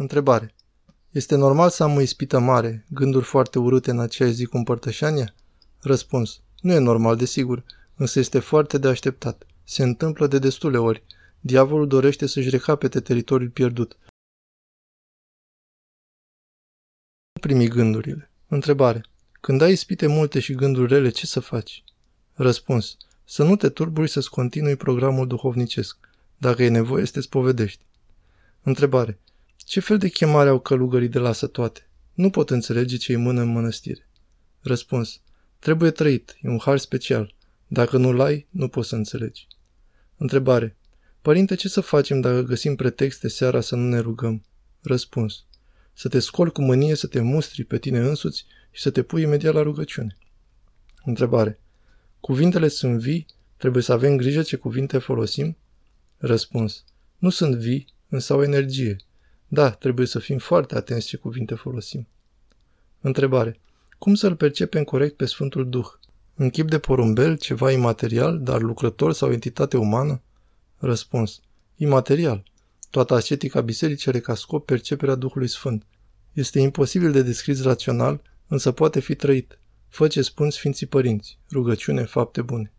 Întrebare. Este normal să am o ispită mare, gânduri foarte urâte în aceeași zi cu împărtășania? Răspuns. Nu e normal, desigur, însă este foarte de așteptat. Se întâmplă de destule ori. Diavolul dorește să-și recapete teritoriul pierdut. primi gândurile. Întrebare. Când ai ispite multe și gânduri rele, ce să faci? Răspuns. Să nu te turburi să-ți continui programul duhovnicesc. Dacă e nevoie, să te spovedești. Întrebare. Ce fel de chemare au călugării de lasă toate? Nu pot înțelege ce-i mână în mănăstire. Răspuns. Trebuie trăit. E un har special. Dacă nu-l ai, nu poți să înțelegi. Întrebare. Părinte, ce să facem dacă găsim pretexte seara să nu ne rugăm? Răspuns. Să te scoli cu mânie, să te mustri pe tine însuți și să te pui imediat la rugăciune. Întrebare. Cuvintele sunt vii, trebuie să avem grijă ce cuvinte folosim? Răspuns. Nu sunt vii, însă au energie. Da, trebuie să fim foarte atenți ce cuvinte folosim. Întrebare. Cum să-L percepem corect pe Sfântul Duh? În chip de porumbel, ceva imaterial, dar lucrător sau entitate umană? Răspuns. Imaterial. Toată ascetica bisericii are ca scop perceperea Duhului Sfânt. Este imposibil de descris rațional, însă poate fi trăit. Fă ce spun Sfinții Părinți. Rugăciune, fapte bune.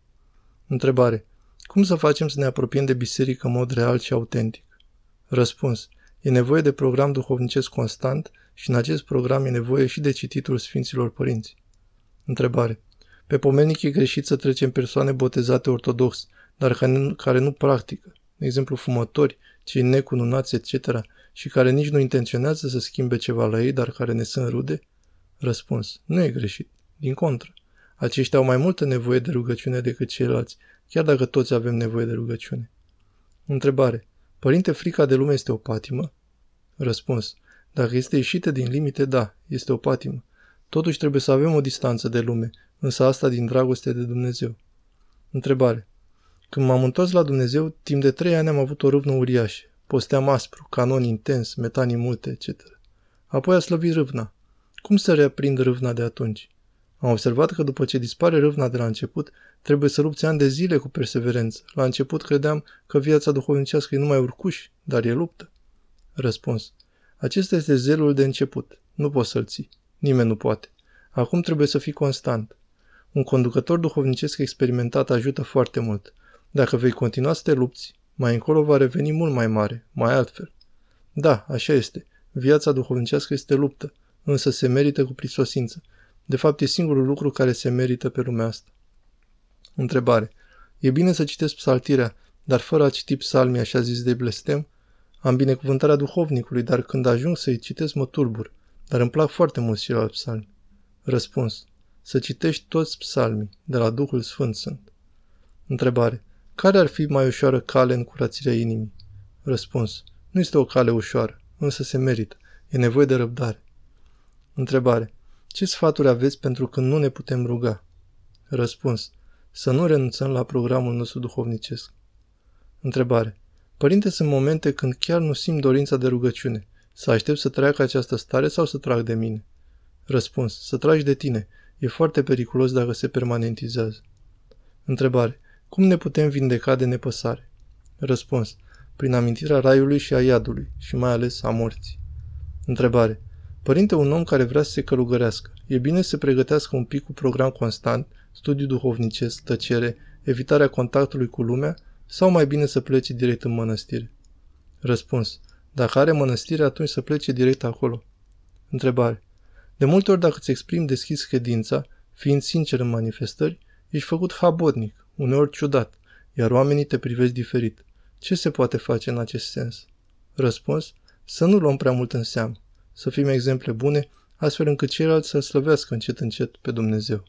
Întrebare. Cum să facem să ne apropiem de biserică în mod real și autentic? Răspuns. E nevoie de program duhovnicesc constant și în acest program e nevoie și de cititul Sfinților Părinți. Întrebare. Pe pomenic e greșit să trecem persoane botezate ortodox, dar care nu, care nu practică, de exemplu fumători, cei necununați, etc., și care nici nu intenționează să schimbe ceva la ei, dar care ne sunt rude? Răspuns. Nu e greșit. Din contră. Aceștia au mai multă nevoie de rugăciune decât ceilalți, chiar dacă toți avem nevoie de rugăciune. Întrebare. Părinte, frica de lume este o patimă? Răspuns. Dacă este ieșită din limite, da, este o patimă. Totuși trebuie să avem o distanță de lume, însă asta din dragoste de Dumnezeu. Întrebare. Când m-am întors la Dumnezeu, timp de trei ani am avut o râvnă uriașă. Posteam aspru, canon intens, metanii multe, etc. Apoi a slăvit râvna. Cum să reaprind râvna de atunci? Am observat că după ce dispare râvna de la început, trebuie să lupți ani de zile cu perseverență. La început credeam că viața duhovnicească e numai urcuș, dar e luptă. Răspuns. Acesta este zelul de început. Nu poți să-l ții. Nimeni nu poate. Acum trebuie să fii constant. Un conducător duhovnicesc experimentat ajută foarte mult. Dacă vei continua să te lupți, mai încolo va reveni mult mai mare, mai altfel. Da, așa este. Viața duhovnicească este luptă, însă se merită cu prisosință. De fapt, e singurul lucru care se merită pe lumea asta. Întrebare. E bine să citesc psaltirea, dar fără a citi psalmii așa zis de blestem? Am binecuvântarea duhovnicului, dar când ajung să-i citesc mă turbur. Dar îmi plac foarte mult și la psalmi. Răspuns. Să citești toți psalmii, de la Duhul Sfânt sunt. Întrebare. Care ar fi mai ușoară cale în curățirea inimii? Răspuns. Nu este o cale ușoară, însă se merită. E nevoie de răbdare. Întrebare. Ce sfaturi aveți pentru când nu ne putem ruga? Răspuns. Să nu renunțăm la programul nostru duhovnicesc. Întrebare. Părinte, sunt momente când chiar nu simt dorința de rugăciune. Să aștept să treacă această stare sau să trag de mine? Răspuns. Să tragi de tine. E foarte periculos dacă se permanentizează. Întrebare. Cum ne putem vindeca de nepăsare? Răspuns. Prin amintirea raiului și a iadului, și mai ales a morții. Întrebare. Părinte, un om care vrea să se călugărească, e bine să se pregătească un pic cu program constant, studiu duhovnicesc, tăcere, evitarea contactului cu lumea, sau mai bine să plece direct în mănăstire? Răspuns. Dacă are mănăstire, atunci să plece direct acolo. Întrebare. De multe ori dacă îți exprimi deschis credința, fiind sincer în manifestări, ești făcut habotnic, uneori ciudat, iar oamenii te privesc diferit. Ce se poate face în acest sens? Răspuns. Să nu luăm prea mult în seamă. Să fim exemple bune, astfel încât ceilalți să slăvească încet încet pe Dumnezeu.